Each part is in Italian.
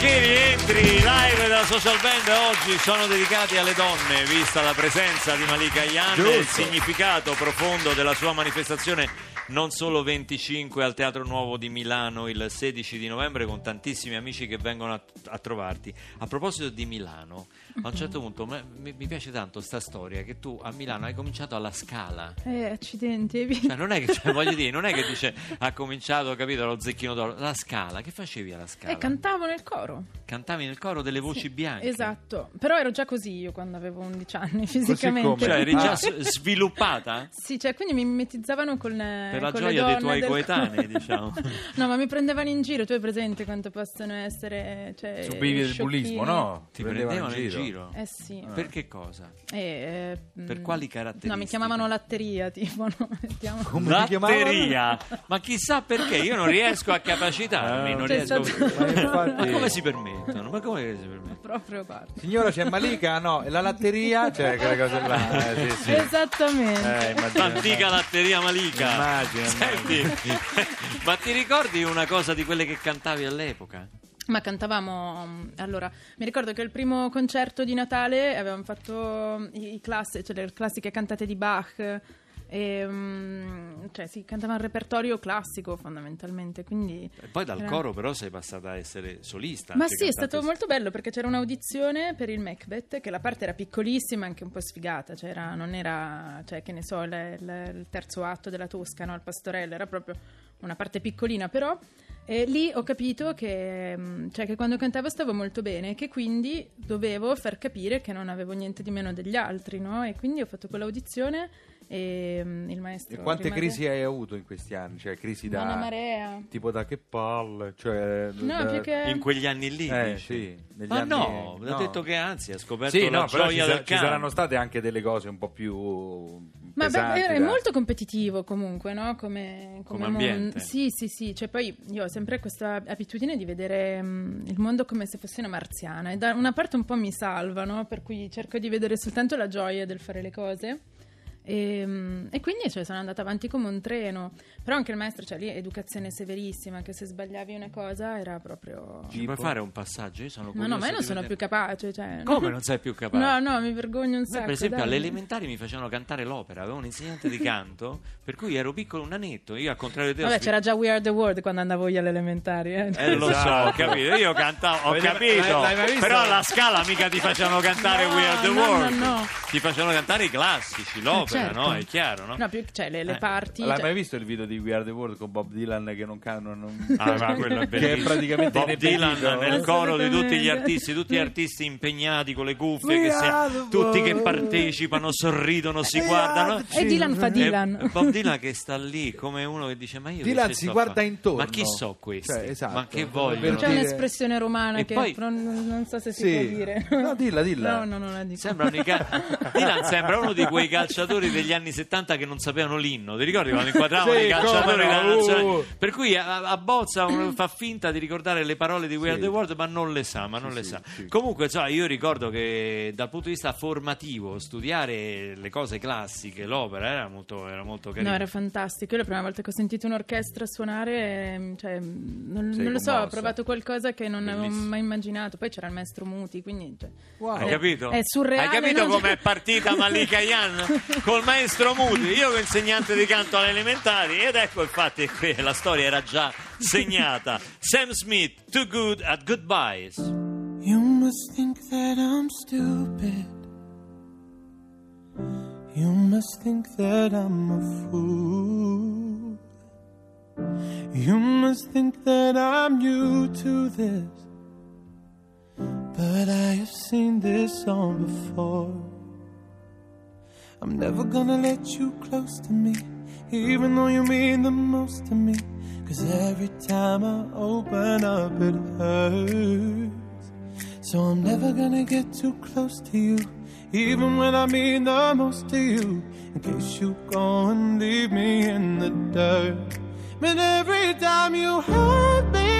Anche i rientri live della social band oggi sono dedicati alle donne, vista la presenza di Malika Yan e il significato profondo della sua manifestazione non solo 25 al Teatro Nuovo di Milano il 16 di novembre con tantissimi amici che vengono a, a trovarti. A proposito di Milano, a un certo punto me- mi, mi piace tanto sta storia che tu a Milano hai cominciato alla Scala. Eh, accidenti, Cioè, non è che, cioè, voglio dire, non è che dice ha cominciato, capito, allo zecchino d'oro. La Scala, che facevi alla Scala? eh, cantavo nel coro. Cantavi nel coro delle voci bianche. Esatto, però ero già così io quando avevo 11 anni fisicamente. Cioè, eri già Ah. s- sviluppata? Sì, cioè, quindi mi mimetizzavano con le Per la con le gioia dei donne tuoi del coetanei, coro. diciamo. no, ma mi prendevano in giro, tu hai presente quanto possono essere cioè, Subivi del sciocchini? bullismo, no? Ti prendevano in giro. Eh sì. Per che cosa? Eh, eh, Per mm, quali caratteristiche? No, mi chiamavano latteria, tipo, no? Mettiamo- Come ti chiamavano? Latteria! Ma chissà perché, io non riesco a capacitarmi, non c'è riesco... stato- Ma infatti- Ma come si permettono? Ma come si permettono? Proprio guarda. Signora, c'è Malika? No, e la latteria? Cioè, quelle cose là. Eh, sì, sì. Esattamente. Eh, immagino. L'antica latteria Malika. Immagino, Senti, ma ti ricordi una cosa di quelle che cantavi all'epoca? Ma cantavamo, mm, allora, mi ricordo che il primo concerto di Natale avevamo fatto i, classi- cioè le classiche cantate di Bach, e, mm, cioè si cantava il repertorio classico fondamentalmente, quindi... E poi dal era- coro però sei passata a essere solista. Ma sì, è stato molto bello perché c'era un'audizione per il Macbeth, che la parte era piccolissima, anche un po' sfigata, cioè era- non era, cioè che ne so, il, il- il terzo atto della Tosca, no, il pastorello, era proprio una parte piccolina, però eh, lì ho capito che, mm, cioè, che quando cantavo stavo molto bene e che quindi dovevo far capire che non avevo niente di meno degli altri, no? E quindi ho fatto quell'audizione e mm, il maestro... E quante rimase- crisi hai avuto in questi anni? Cioè, crisi da... Una marea. Tipo da che palle? Cioè, No, da- più che... In quegli anni lì? Eh, dici? sì, negli Ma anni- no, no. ho detto che anzi ha scoperto Sì, la no, però ci, gioia sa- del ci canto. saranno state anche delle cose un po' più Ma beh, pesanti è da- molto competitivo comunque, no? Come, Come mon- ambiente. Sì, sì, sì. Cioè, poi io ho sempre questa abitudine di vedere mm, il mondo come se fossi una marziana. E da una parte un po' mi salva, no? Per cui cerco di vedere soltanto la gioia del fare le cose. E, mm, e quindi cioè, sono andata avanti come un treno. Però anche il maestro, cioè lì educazione severissima, che se sbagliavi una cosa era proprio... Ci puoi fare un passaggio? Io sono No, no, ma io non sono vedere- più capace. Cioè... Come non sei più capace? No, no, mi vergogno un me, sacco. per esempio, dai. alle elementari mi facevano cantare l'opera, avevo un insegnante di canto, per cui ero piccolo, un nanetto. Io, al contrario di te, ho Vabbè, scritto- c'era già We Are the World quando andavo io alle elementari. Eh. Eh, lo so, ho capito, io cantavo, ho capito, l'hai però alla scala mica ti facevano cantare No, We Are the no, no, World, no. ti facevano cantare i classici, l'opera, certo. no? È chiaro, no? No, più cioè le, le Eh. parti. L'hai cioè- mai visto il video di We Are the World con Bob Dylan che non canta? Non... Ah, ma quello è Che è praticamente Bob. Dylan nel coro di tutti gli artisti, tutti gli artisti impegnati con le cuffie, che the tutti che partecipano, sorridono, si guardano. E Dylan fa E Dylan. Bob Dylan che sta lì come uno che dice: Ma io Dylan si guarda intorno. Ma chi so questi? Cioè, esatto. Ma che Per vogliono? C'è un'espressione romana E che poi- non, non so se si Sì. può dire. No, dilla, dilla. No, no, non la dico. Sembrano i ca- Dylan sembra uno di quei calciatori degli anni 70 che non sapevano l'inno. Ti ricordi quando inquadravano Sì, i calciatori come no, della nazionale? uh. Per cui a, a Bozza fa finta di ricordare le parole di We Are Sì. the World, ma non le sa, ma non Sì, le sì, sa. sì. Comunque, insomma, io ricordo che dal punto di vista formativo studiare le cose classiche, l'opera era molto, era molto carino. No, era fantastico. Io la prima volta che ho sentito un'orchestra suonare, ehm, cioè, non, non lo so, ho commossa. provato qualcosa che non avevo Bellissimo. mai immaginato. Poi c'era il maestro Muti, quindi... cioè, Wow. Hai capito? È surreale, Hai capito no? com'è partita Malika Yan col maestro Muti? Io che insegnante di canto alle elementari ed ecco infatti qui la storia era già segnata. Sam Smith, Too Good at Goodbyes. You must think that I'm stupid. You must think that I'm a fool. You must think that I'm new to this. But I have seen this song before. I'm never gonna let you close to me. even though you mean the most to me. Cause every time I open up, it hurts. So I'm never gonna get too close to you, even when I mean the most to you. In case you go and leave me in the dirt. And every time you hurt me,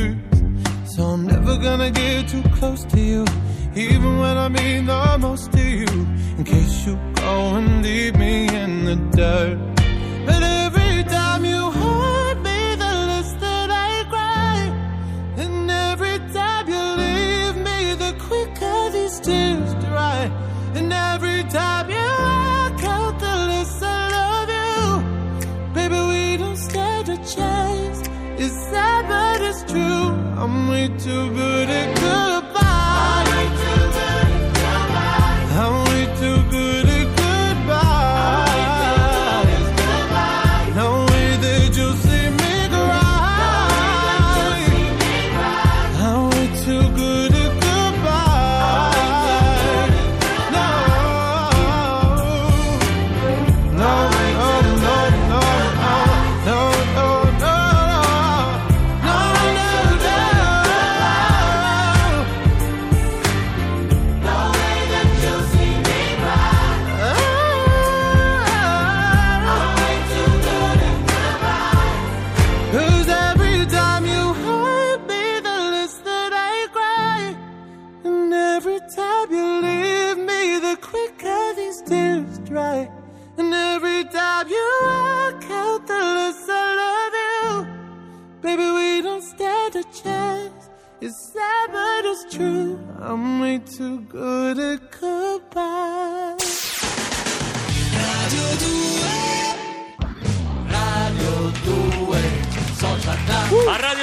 So I'm never gonna get too close to you, even when I mean the most to you. In case you go and leave me in the dirt. But every time you hurt me, the less that I cry. And every time you leave me, the quicker these tears dry. And every time you walk out, the less I love you. Baby, we don't stand a chance. It's sad, but it's true. I'm way to Buddha.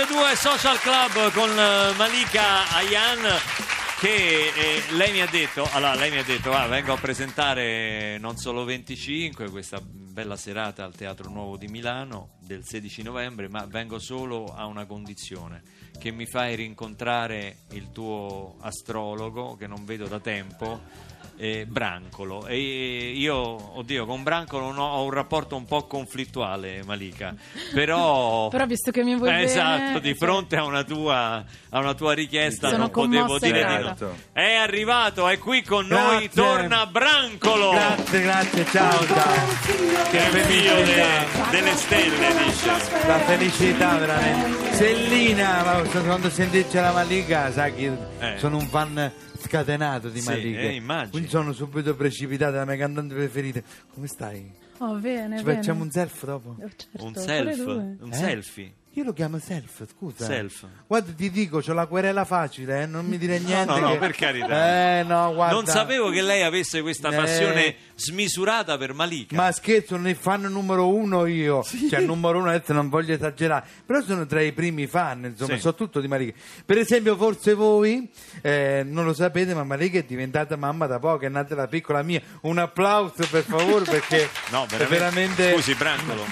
2 Social Club con eh, Malika Ayan che eh, lei mi ha detto, allora lei mi ha detto ah, vengo a presentare non solo 25 questa bella serata al Teatro Nuovo di Milano del 16 novembre, ma vengo solo a una condizione che mi fai rincontrare il tuo astrologo che non vedo da tempo eh, Brancolo e io oddio con Brancolo no- ho un rapporto un po' conflittuale Malika però Però visto che mi vuoi eh, bene, esatto, di cioè- fronte a una tua, a una tua richiesta Sono non potevo dire di no. grata. È arrivato, è qui con noi, Grazie. torna Brancolo. Grazie, grazie, ciao, ciao. Che de- delle stelle, dice. La felicità veramente. Sellina, ma quando sentisce la Malika, sa che Eh. sono un fan scatenato di Sì, Malika. eh, immagino. Quindi sono subito precipitato, la mia cantante preferita. Come stai? Oh, bene, Ci bene. facciamo un self dopo? Oh, certo, Un self, un Eh? selfie. Io lo chiamo self, scusa. Self. Guarda, ti dico, c'ho la querela facile, eh, non mi dire niente. no, no, che- per carità. Eh, no, guarda. Non sapevo che lei avesse questa Eh. passione smisurata per Malika. Ma scherzo, è fan numero uno io. Cioè, numero uno adesso non voglio esagerare. Però sono tra i primi fan, insomma, Sì. so tutto di Marica. Per esempio, forse voi eh, non lo sapete, ma Marica è diventata mamma da poco, è nata la piccola mia. Un applauso per favore, perché No, veramente. veramente. Scusi, Brancolo.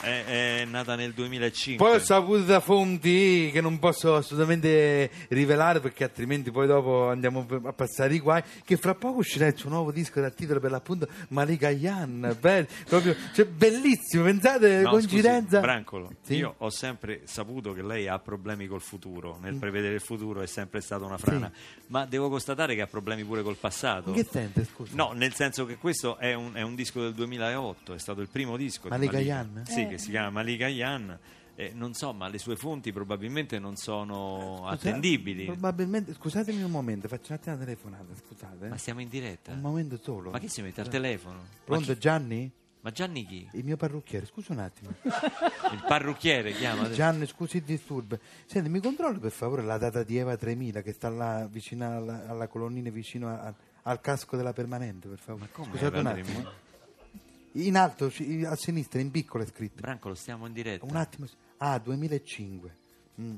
È, è nata nel 2005. Poi ho saputo da fonti che non posso assolutamente rivelare perché altrimenti poi dopo andiamo a passare i guai che fra poco uscirà il suo nuovo disco dal titolo per l'appunto Malika Yan bello, proprio, cioè, bellissimo pensate No, coincidenza scusi, Brancolo, Sì. io ho sempre saputo che lei ha problemi col futuro, nel prevedere il futuro è sempre stata una frana, ma devo constatare che ha problemi pure col passato. che senso scusa No, nel senso che questo è un, è un disco del 2008, è stato il primo disco Malika Yan? Sì, che si chiama Malika Yan. Eh, non so, ma le sue fonti probabilmente non sono Scusa, attendibili. probabilmente scusatemi un momento faccio un attimo una telefonata scusate Ma siamo in diretta. un momento solo Ma chi si mette al telefono? Ma, pronto chi- Gianni? ma Gianni chi? il mio parrucchiere scusa un attimo Il parrucchiere chiama? Gianni, scusi il disturbo. Senti, mi controlli per favore la data di Eva 3000 che sta là vicino alla, alla colonnina, vicino a- al casco della permanente, per favore. come Scusate un Eva attimo. 3000? In alto, a sinistra, in piccolo è scritto. Brancolo, stiamo in diretta. Un attimo. Ah, 2005. Mm.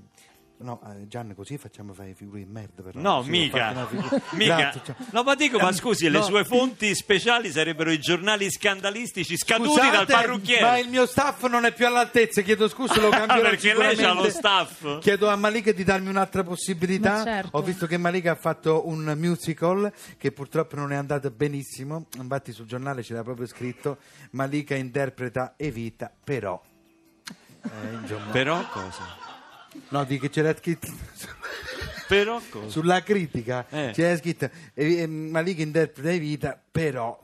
No, eh, Gianni, così facciamo fare figure di merda. Però. No, Sì, mica. mica. Grazie. No, ma dico, ma Eh, scusi, le no. sue fonti speciali sarebbero i giornali scandalistici scaduti Scusate, dal parrucchiere. Ma il mio staff non è più all'altezza, chiedo scusa, lo cambierò Perché lei c'ha lo staff. Chiedo a Malika di darmi un'altra possibilità. Certo. Ho visto che Malika ha fatto un musical che purtroppo non è andato benissimo. Infatti sul giornale c'era proprio scritto Malika interpreta Evita, però. Eh, insomma. Però cosa? No, di che c'era scritto Però cosa? sulla critica. Eh. C'era scritto eh, eh, Malika interpreta Evita, però.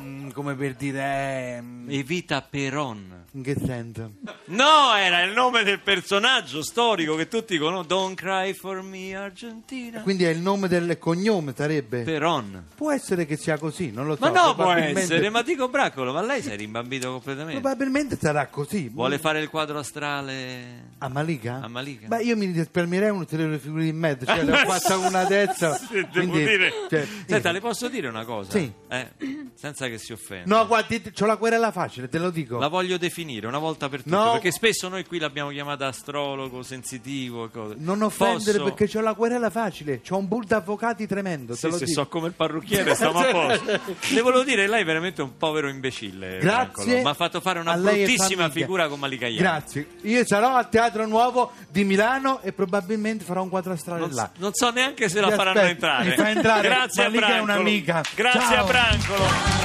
Mm, come per dire. ehm, Evita Peron. in che senso? No, era il nome del personaggio storico che tutti conoscono. Don't cry for me, Argentina. Quindi è il nome del cognome, sarebbe? Peron. Può essere che sia così, non lo so. Ma no, può probabilmente- essere, ma dico Braccolo, ma lei si è rimbambito completamente. Probabilmente sarà così. Vuole fare il quadro astrale A Malika? a Malika? Beh, io mi risparmierei un ulteriore figure in mezzo, cioè ne ho fatta una adesso. Sì, devo quindi, dire. cioè, Senta, le posso dire una cosa? Sì. Eh, senza che si offenda. No, guardi, c'ho la querela facile, te lo dico. La voglio definire una volta per tutte, No. perché spesso noi qui l'abbiamo chiamata astrologo, sensitivo e cose. Non offendere Posso- perché c'ho la querela facile, c'ho un pool d'avvocati tremendo, Sì, te lo se dico. so come il parrucchiere stiamo a posto. Le volevo dire, lei è veramente un povero imbecille. Brancolo. Grazie. Mi ha fatto fare una a lei e bruttissima famiglia. figura con Malika Ian. Grazie. Io sarò al Teatro Nuovo di Milano e probabilmente farò un quadro astrale Non, là. non so neanche se la Mi faranno entrare. Mi fa entrare. Grazie a Malika è Brancolo. un'amica. Grazie Ciao. a Brancolo.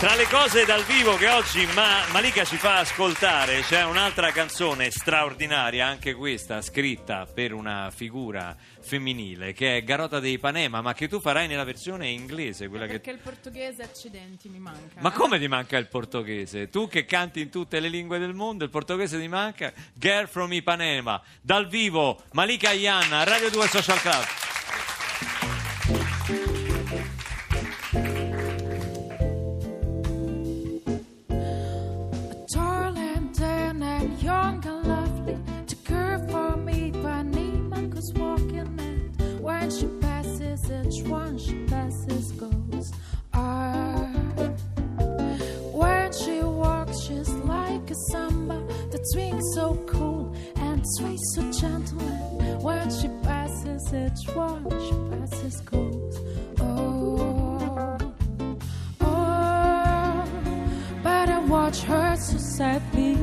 Tra le cose dal vivo che oggi Ma- Malika ci fa ascoltare c'è un'altra canzone straordinaria, anche questa scritta per una figura femminile che è Garota dei Ipanema, ma che tu farai nella versione inglese, quella che Perché il portoghese, accidenti, mi manca. Ma come ti manca il portoghese? Tu che canti in tutte le lingue del mondo, il portoghese ti manca? Girl from Ipanema, dal vivo, Malika Ianna, Radio 2 Social Club. Watch her so sadly.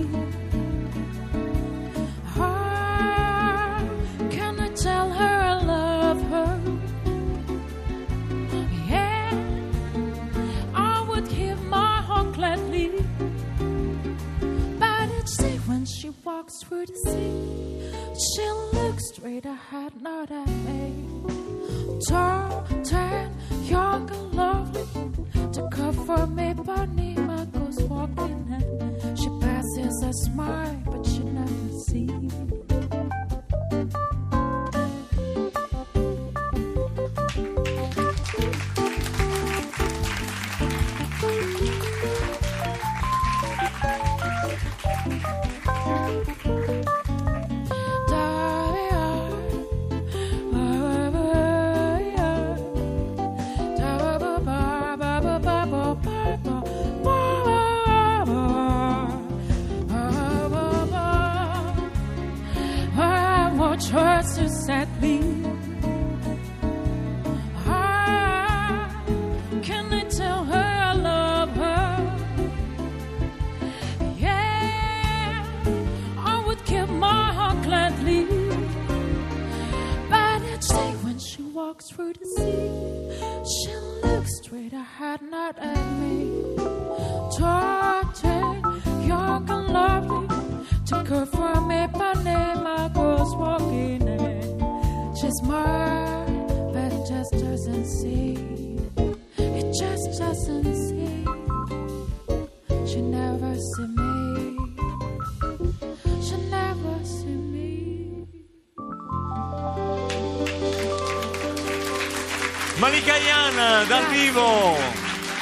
Ah, can I tell her I love her? Yeah, I would give my heart gladly. But each day when she walks through the sea, she looks straight ahead, not at me. Tall, tan, young and lovely. To cover me, Panima a smile, but smart, but it just doesn't see. It just doesn't see. She never see me. She never see me. Malika Yan dal vivo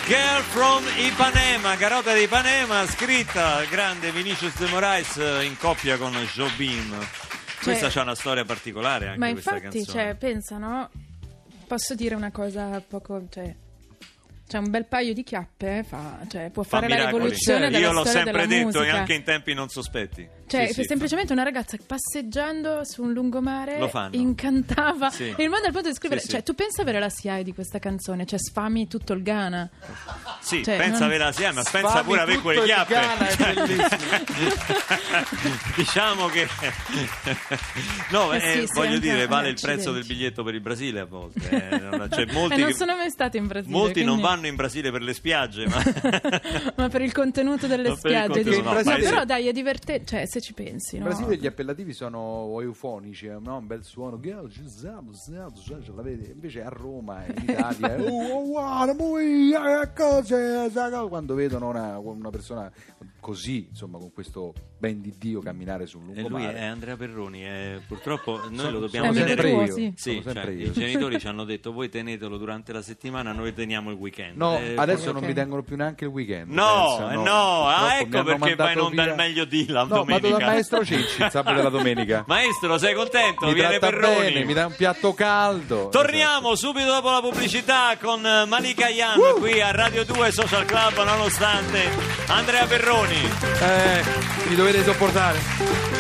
Girl from Ipanema Garota di Ipanema scritta grande Vinicius de Moraes in coppia con Jobim questa c'ha una storia particolare anche Ma infatti, cioè, pensano, posso dire una cosa poco, cioè, c'è un bel paio di chiappe, fa, cioè, può Fa fare la miracoli. rivoluzione della io l'ho sempre detto e musica. anche in tempi non sospetti Cioè, Sì, sì, semplicemente una ragazza passeggiando su un lungomare Lo fanno. incantava Sì. il mondo al punto di scrivere. Sì, sì. Cioè, tu pensa avere la SIAE di questa canzone? Cioè, sfami tutto il Ghana. Sì, Cioè, pensa non- avere la SIA, ma pensa pure avere tutto quelle il chiappe. Ghana, è bellissimo. diciamo che no, Eh eh, voglio dire, vale il prezzo del biglietto per il Brasile a volte. eh, non- cioè, molti Eh, non sono mai stata in Brasile. molti non quindi- vanno in Brasile per le spiagge, ma Ma per il contenuto delle Non per il spiagge. contenuto, dico. no, però dai, è divertente. Cioè, se ci pensi, In no? Brasile gli appellativi sono eufonici, eh, no? un bel suono. la vedi? Invece a Roma, in Italia, poi, eh, cose, sa cosa", quando vedono una, una persona così, insomma, con questo ben di Dio camminare sul e lui è Andrea Perroni. e purtroppo noi Sono- lo dobbiamo È tenere. io. sì. Sì, cioè, io. i genitori ci hanno detto voi tenetelo durante la settimana, noi teniamo il weekend. No, Eh, adesso non mi tengono più neanche il weekend. No, pensa, eh, no, ah, ecco perché vai in mandato onda via- il meglio di la No, vado domenica. dal maestro Cicci il sabato della domenica. Maestro, sei contento? mi Viene Perroni. bene, mi dà un piatto caldo. Torniamo subito dopo la pubblicità con Malika Yan qui a Radio 2 Social Club nonostante Andrea Perroni. Eh, mi dovete sopportare.